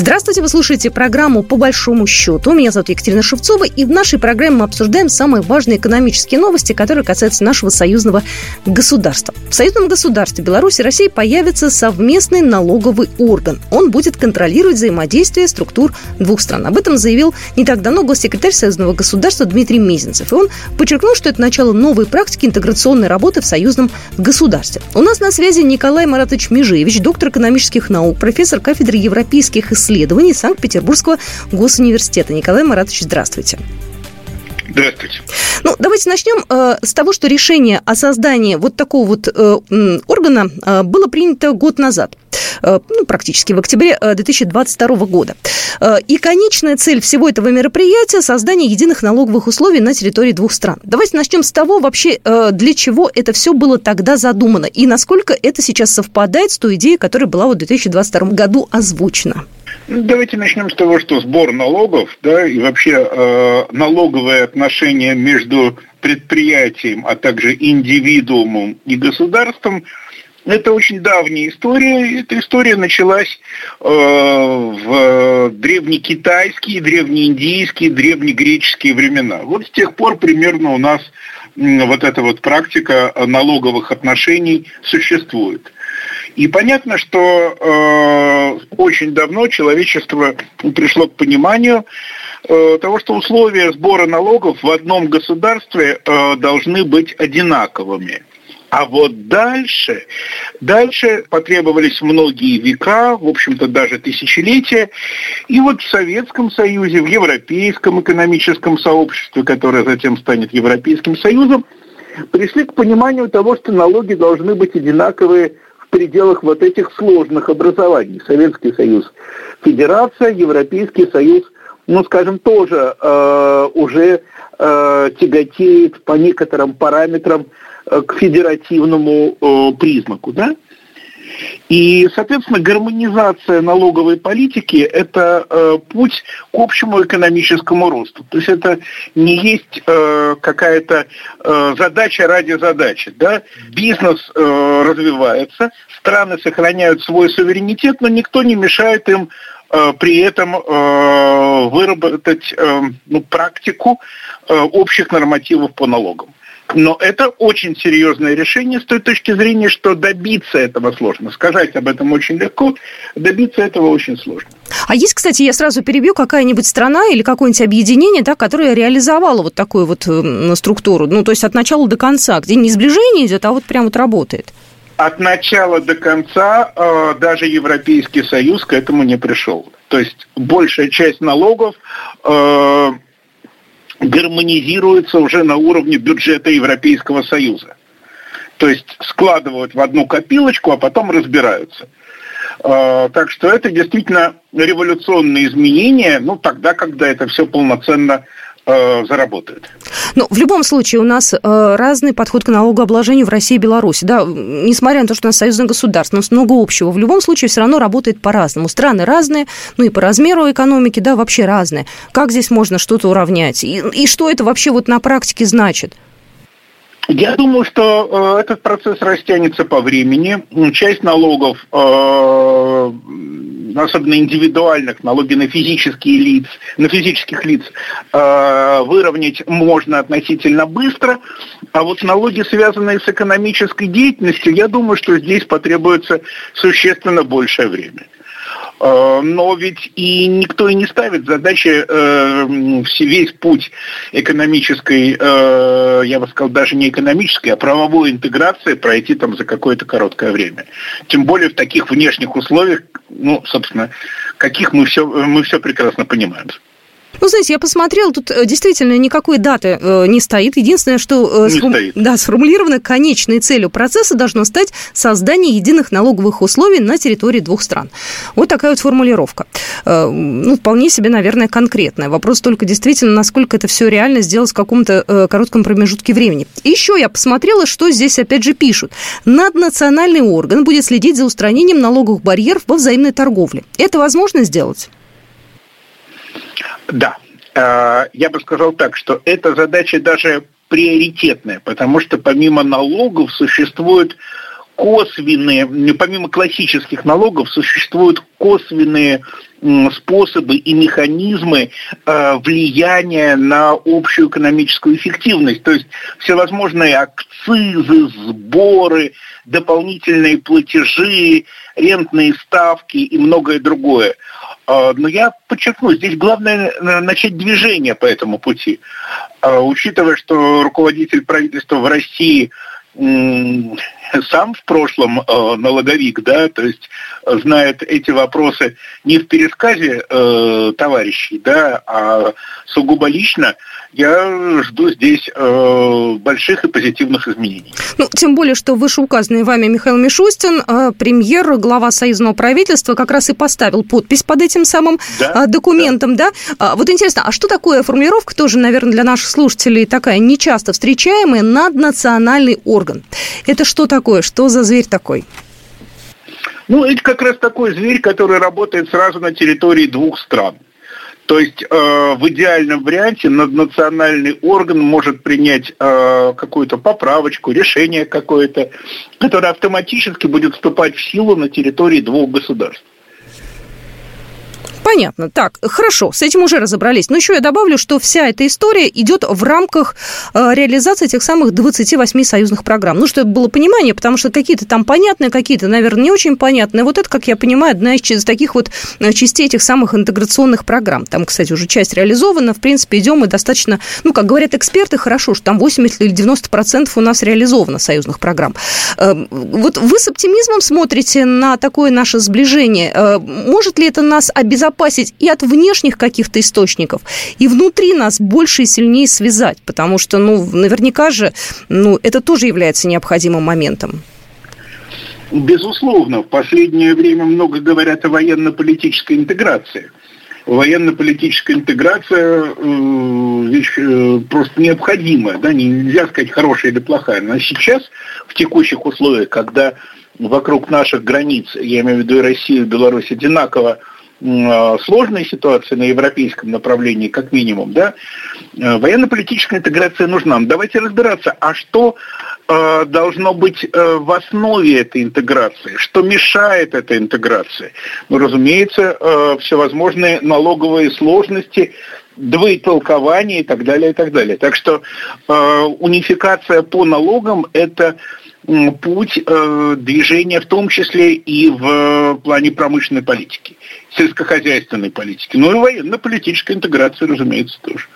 Здравствуйте, вы слушаете программу «По большому счету». Меня зовут Екатерина Шевцова, и в нашей программе мы обсуждаем самые важные экономические новости, которые касаются нашего союзного государства. В союзном государстве Беларуси и России появится совместный налоговый орган. Он будет контролировать взаимодействие структур двух стран. Об этом заявил не так давно госсекретарь союзного государства Дмитрий Мезенцев. И он подчеркнул, что это начало новой практики интеграционной работы в союзном государстве. У нас на связи Николай Маратович Межевич, доктор экономических наук, профессор кафедры европейских исследований исследований Санкт-Петербургского госуниверситета. Николай Маратович, здравствуйте. Здравствуйте. Ну, давайте начнем э, с того, что решение о создании вот такого вот э, органа э, было принято год назад. Э, ну, практически в октябре 2022 э, года. Э, и конечная цель всего этого мероприятия – создание единых налоговых условий на территории двух стран. Давайте начнем с того, вообще, для чего это все было тогда задумано, и насколько это сейчас совпадает с той идеей, которая была в 2022 году озвучена. Ну, давайте начнем с того, что сбор налогов, да, и вообще э, налоговые отношения между предприятием, а также индивидуумом и государством, это очень давняя история. Эта история началась э, в древнекитайские, древнеиндийские, древнегреческие времена. Вот с тех пор примерно у нас вот эта вот практика налоговых отношений существует. И понятно, что э, очень давно человечество пришло к пониманию э, того, что условия сбора налогов в одном государстве э, должны быть одинаковыми. А вот дальше, дальше потребовались многие века, в общем-то даже тысячелетия. И вот в Советском Союзе, в Европейском экономическом сообществе, которое затем станет Европейским Союзом, пришли к пониманию того, что налоги должны быть одинаковые в пределах вот этих сложных образований. Советский Союз, Федерация, Европейский Союз, ну, скажем, тоже э, уже э, тяготеет по некоторым параметрам к федеративному э, признаку, да? И, соответственно, гармонизация налоговой политики – это э, путь к общему экономическому росту. То есть это не есть э, какая-то э, задача ради задачи. Да? Бизнес э, развивается, страны сохраняют свой суверенитет, но никто не мешает им э, при этом э, выработать э, ну, практику общих нормативов по налогам. Но это очень серьезное решение с той точки зрения, что добиться этого сложно. Сказать об этом очень легко, добиться этого очень сложно. А есть, кстати, я сразу перебью, какая-нибудь страна или какое-нибудь объединение, да, которое реализовало вот такую вот э, структуру, ну, то есть от начала до конца, где не сближение идет, а вот прям вот работает? От начала до конца э, даже Европейский Союз к этому не пришел. То есть большая часть налогов э, гармонизируется уже на уровне бюджета Европейского Союза. То есть складывают в одну копилочку, а потом разбираются. А, так что это действительно революционные изменения, ну, тогда, когда это все полноценно э, заработает. Ну, в любом случае, у нас э, разный подход к налогообложению в России и Беларуси. Да, несмотря на то, что у нас союзное государство, у нас много общего, в любом случае все равно работает по-разному. Страны разные, ну и по размеру экономики, да, вообще разные. Как здесь можно что-то уравнять? И, и что это вообще вот на практике значит? Я думаю, что э, этот процесс растянется по времени. Часть налогов, э, особенно индивидуальных, налоги на физические лиц, на физических лиц, э, выровнять можно относительно быстро. А вот налоги, связанные с экономической деятельностью, я думаю, что здесь потребуется существенно большее время. Э, но ведь и никто и не ставит задачи э, весь путь экономической, э, я бы сказал, даже не экономической, а правовой интеграции пройти там за какое-то короткое время. Тем более в таких внешних условиях, ну, собственно, каких мы все, мы все прекрасно понимаем. Ну, знаете, я посмотрела, тут э, действительно никакой даты э, не стоит. Единственное, что э, сформ... да, сформулировано конечной целью процесса должно стать создание единых налоговых условий на территории двух стран. Вот такая вот формулировка. Ну, вполне себе, наверное, конкретная. Вопрос только действительно, насколько это все реально сделать в каком-то коротком промежутке времени. Еще я посмотрела, что здесь опять же пишут. Наднациональный орган будет следить за устранением налоговых барьеров во взаимной торговле. Это возможно сделать? Да. Э, я бы сказал так, что эта задача даже приоритетная, потому что помимо налогов существует косвенные, помимо классических налогов, существуют косвенные способы и механизмы э, влияния на общую экономическую эффективность. То есть всевозможные акцизы, сборы, дополнительные платежи, рентные ставки и многое другое. Э, но я подчеркну, здесь главное начать движение по этому пути. Э, учитывая, что руководитель правительства в России сам в прошлом э, налоговик, да, то есть знает эти вопросы не в пересказе э, товарищей, да, а сугубо лично, я жду здесь э, больших и позитивных изменений. Ну, тем более, что вышеуказанный вами Михаил Мишустин, э, премьер, глава союзного правительства, как раз и поставил подпись под этим самым да, э, документом, да. да? А, вот интересно, а что такое формулировка, тоже, наверное, для наших слушателей такая нечасто встречаемая, наднациональный орган? Это что такое? Что за зверь такой? Ну, это как раз такой зверь, который работает сразу на территории двух стран. То есть э, в идеальном варианте наднациональный орган может принять э, какую-то поправочку, решение какое-то, которое автоматически будет вступать в силу на территории двух государств. Понятно. Так, хорошо, с этим уже разобрались. Но еще я добавлю, что вся эта история идет в рамках э, реализации тех самых 28 союзных программ. Ну, чтобы было понимание, потому что какие-то там понятные, какие-то, наверное, не очень понятные. Вот это, как я понимаю, одна из таких вот э, частей этих самых интеграционных программ. Там, кстати, уже часть реализована. В принципе, идем и достаточно, ну, как говорят эксперты, хорошо, что там 80 или 90 процентов у нас реализовано союзных программ. Э, вот вы с оптимизмом смотрите на такое наше сближение. Может ли это нас обезопасить обезопасить и от внешних каких-то источников, и внутри нас больше и сильнее связать, потому что, ну, наверняка же, ну, это тоже является необходимым моментом. Безусловно, в последнее время много говорят о военно-политической интеграции. Военно-политическая интеграция э, вещь э, просто необходимая, да, нельзя сказать хорошая или плохая. Но сейчас, в текущих условиях, когда вокруг наших границ, я имею в виду и Россию, и Беларусь, одинаково Э, сложной ситуации на европейском направлении, как минимум, да, э, военно-политическая интеграция нужна. Давайте разбираться, а что э, должно быть в основе этой интеграции, что мешает этой интеграции. Ну, разумеется, всевозможные налоговые сложности, двоетолкование и так далее, и так далее. Так что унификация по налогам – это путь э, движения в том числе и в плане промышленной политики, сельскохозяйственной политики, ну и военно-политической интеграции, разумеется, тоже.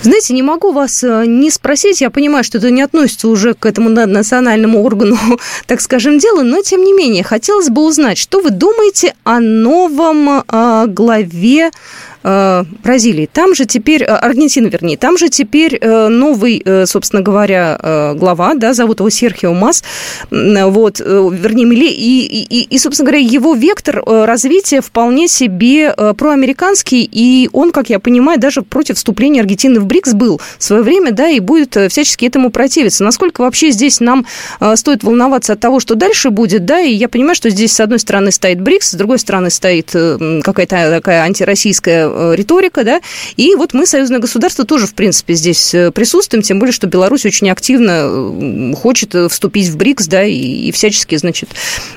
Знаете, не могу вас э, не спросить, я понимаю, что это не относится уже к этому национальному органу, так скажем, делу, но тем не менее, хотелось бы узнать, что вы думаете о новом э, главе Э, Бразилии. Там же теперь, э, Аргентина, вернее, там же теперь э, новый, собственно говоря, глава, да, зовут его Серхио Мас, вот, вернее, Миле, и, и, и, собственно говоря, его вектор развития вполне себе проамериканский, и он, как я понимаю, даже против вступления Аргентины в БРИКС был в свое время, да, и будет всячески этому противиться. Насколько вообще здесь нам стоит волноваться от того, что дальше будет, да, и я понимаю, что здесь с одной стороны стоит БРИКС, с другой стороны стоит какая-то такая антироссийская Э, риторика, да, и вот мы, союзное государство, тоже, в принципе, здесь э, присутствуем, тем более, что Беларусь очень активно хочет э, вступить в БРИКС, да, и, и всячески, значит,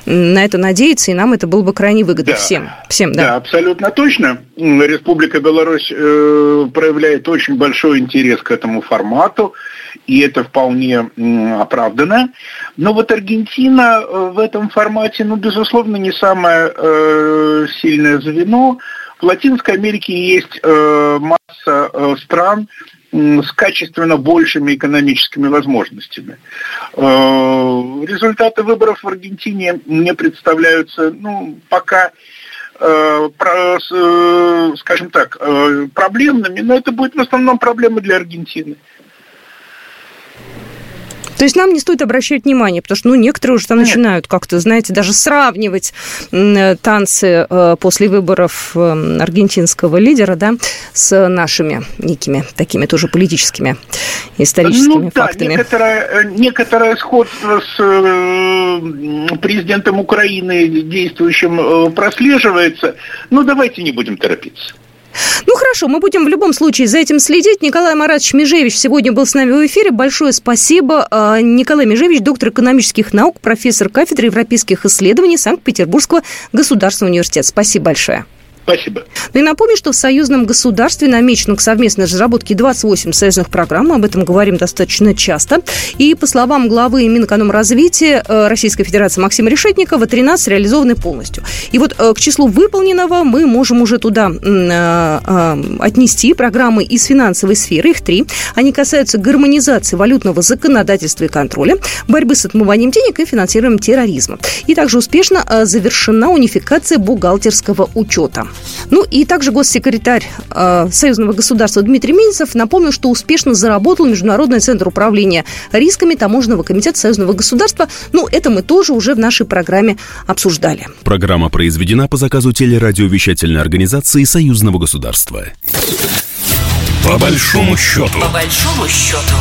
на это надеется, и нам это было бы крайне выгодно да. всем. всем да. да, абсолютно точно. Республика Беларусь э, проявляет очень большой интерес к этому формату, и это вполне оправдано. Но вот Аргентина в этом формате, ну, безусловно, не самое э, сильное звено, в Латинской Америке есть э, масса э, стран с качественно большими экономическими возможностями. Э, результаты выборов в Аргентине мне представляются, ну, пока про, скажем так, проблемными, но это будет в основном проблемы для Аргентины. То есть нам не стоит обращать внимание, потому что ну, некоторые уже там Нет. начинают как-то, знаете, даже сравнивать танцы э, после выборов э, аргентинского лидера да, с нашими некими такими тоже политическими историческими ну, да, фактами. Некоторое, э, некоторое сходство с президентом Украины действующим прослеживается. Ну, давайте не будем торопиться. Ну, хорошо. Мы будем в любом случае за этим следить. Николай Маратович Межевич сегодня был с нами в эфире. Большое спасибо. А, Николай Межевич, доктор экономических наук, профессор кафедры европейских исследований Санкт-Петербургского государственного университета. Спасибо большое. Спасибо. Ну и напомню, что в союзном государстве намечено к совместной разработке 28 союзных программ. Об этом говорим достаточно часто. И по словам главы Минэкономразвития э, Российской Федерации Максима Решетникова, 13 реализованы полностью. И вот э, к числу выполненного мы можем уже туда э, отнести программы из финансовой сферы. Их три. Они касаются гармонизации валютного законодательства и контроля, борьбы с отмыванием денег и финансированием терроризма. И также успешно завершена унификация бухгалтерского учета. Ну и также госсекретарь э, Союзного государства Дмитрий Минцев напомнил, что успешно заработал Международный центр управления рисками Таможенного комитета Союзного государства. Ну, это мы тоже уже в нашей программе обсуждали. Программа произведена по заказу телерадиовещательной организации Союзного государства. По большому счету. По большому счету.